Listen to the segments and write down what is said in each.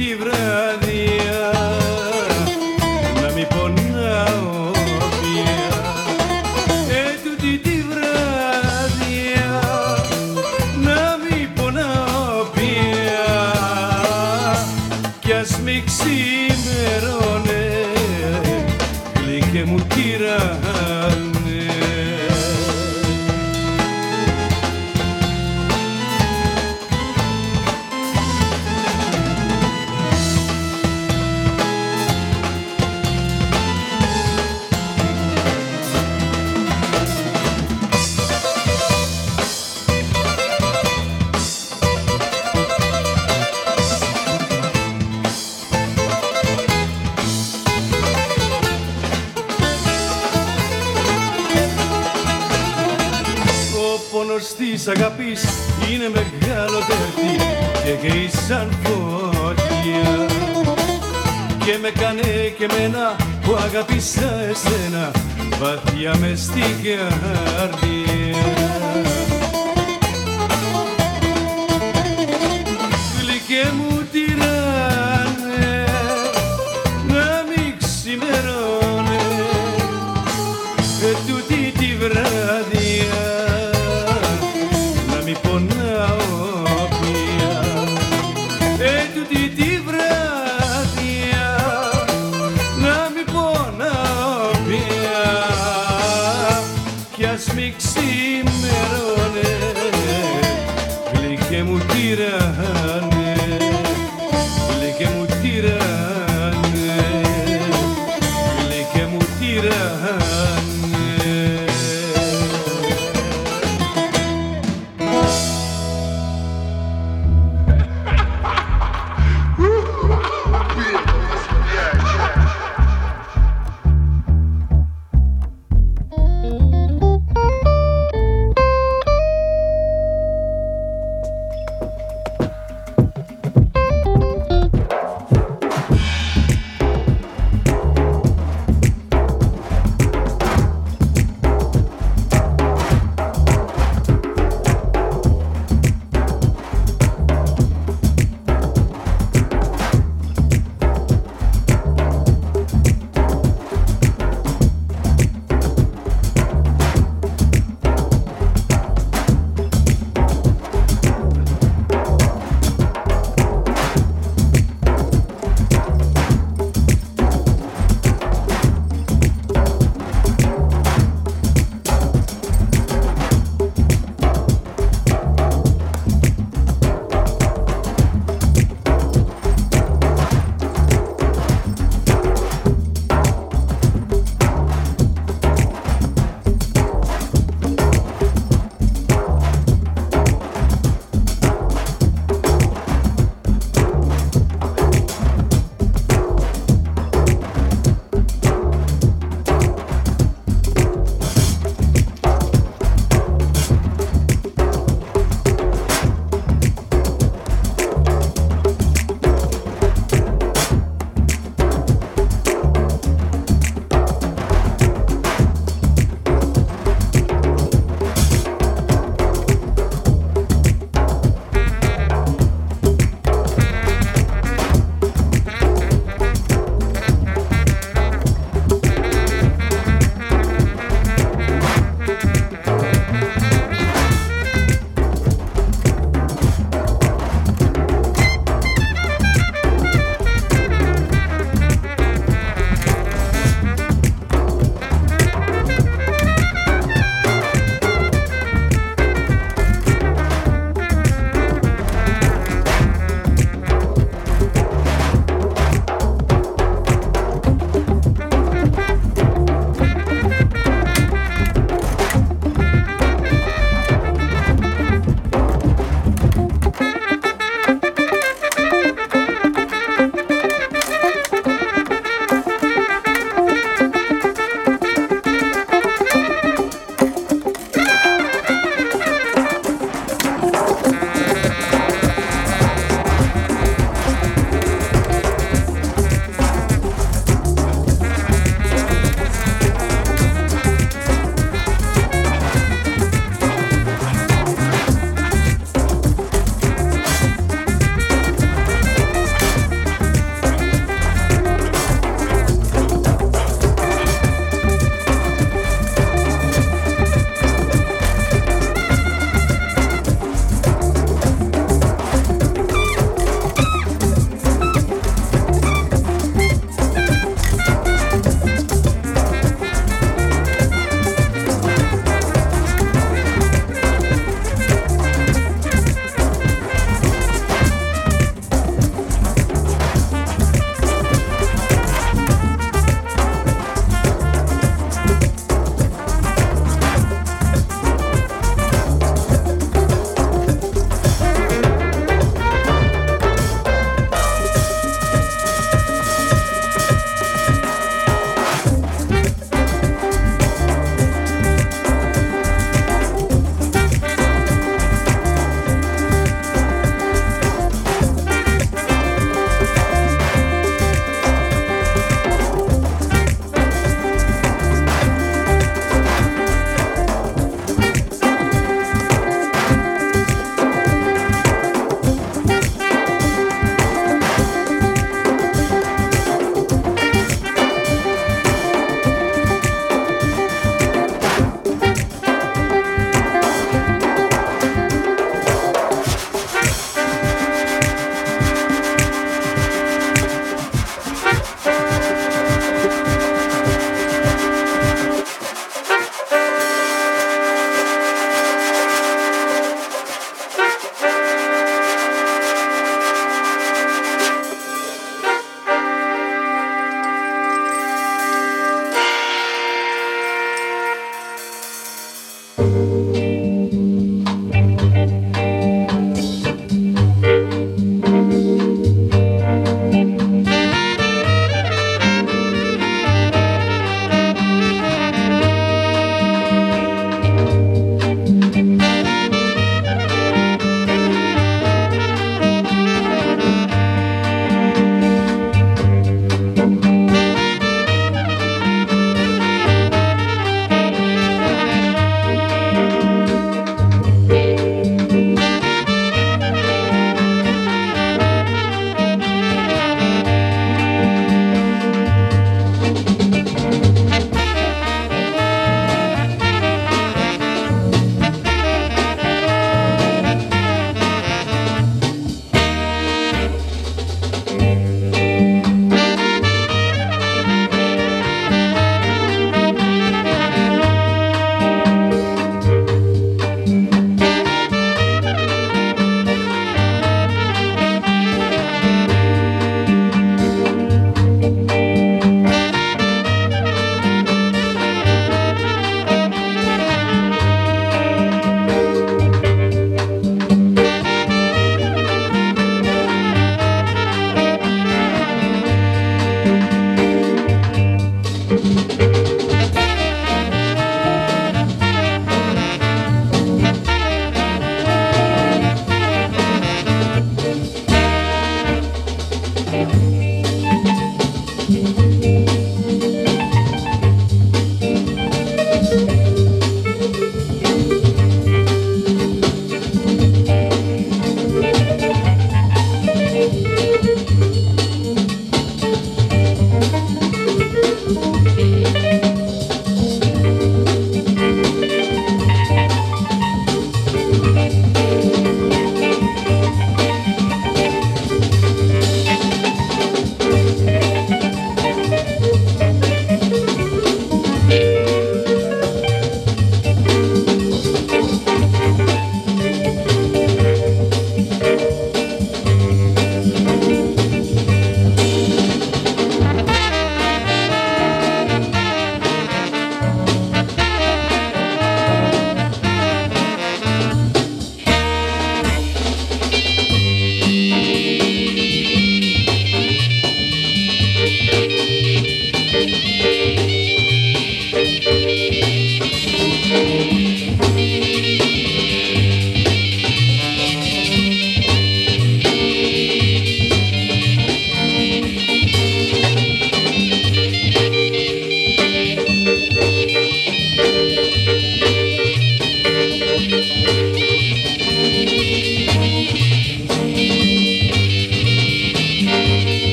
дівре.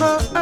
Mama.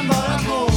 embora com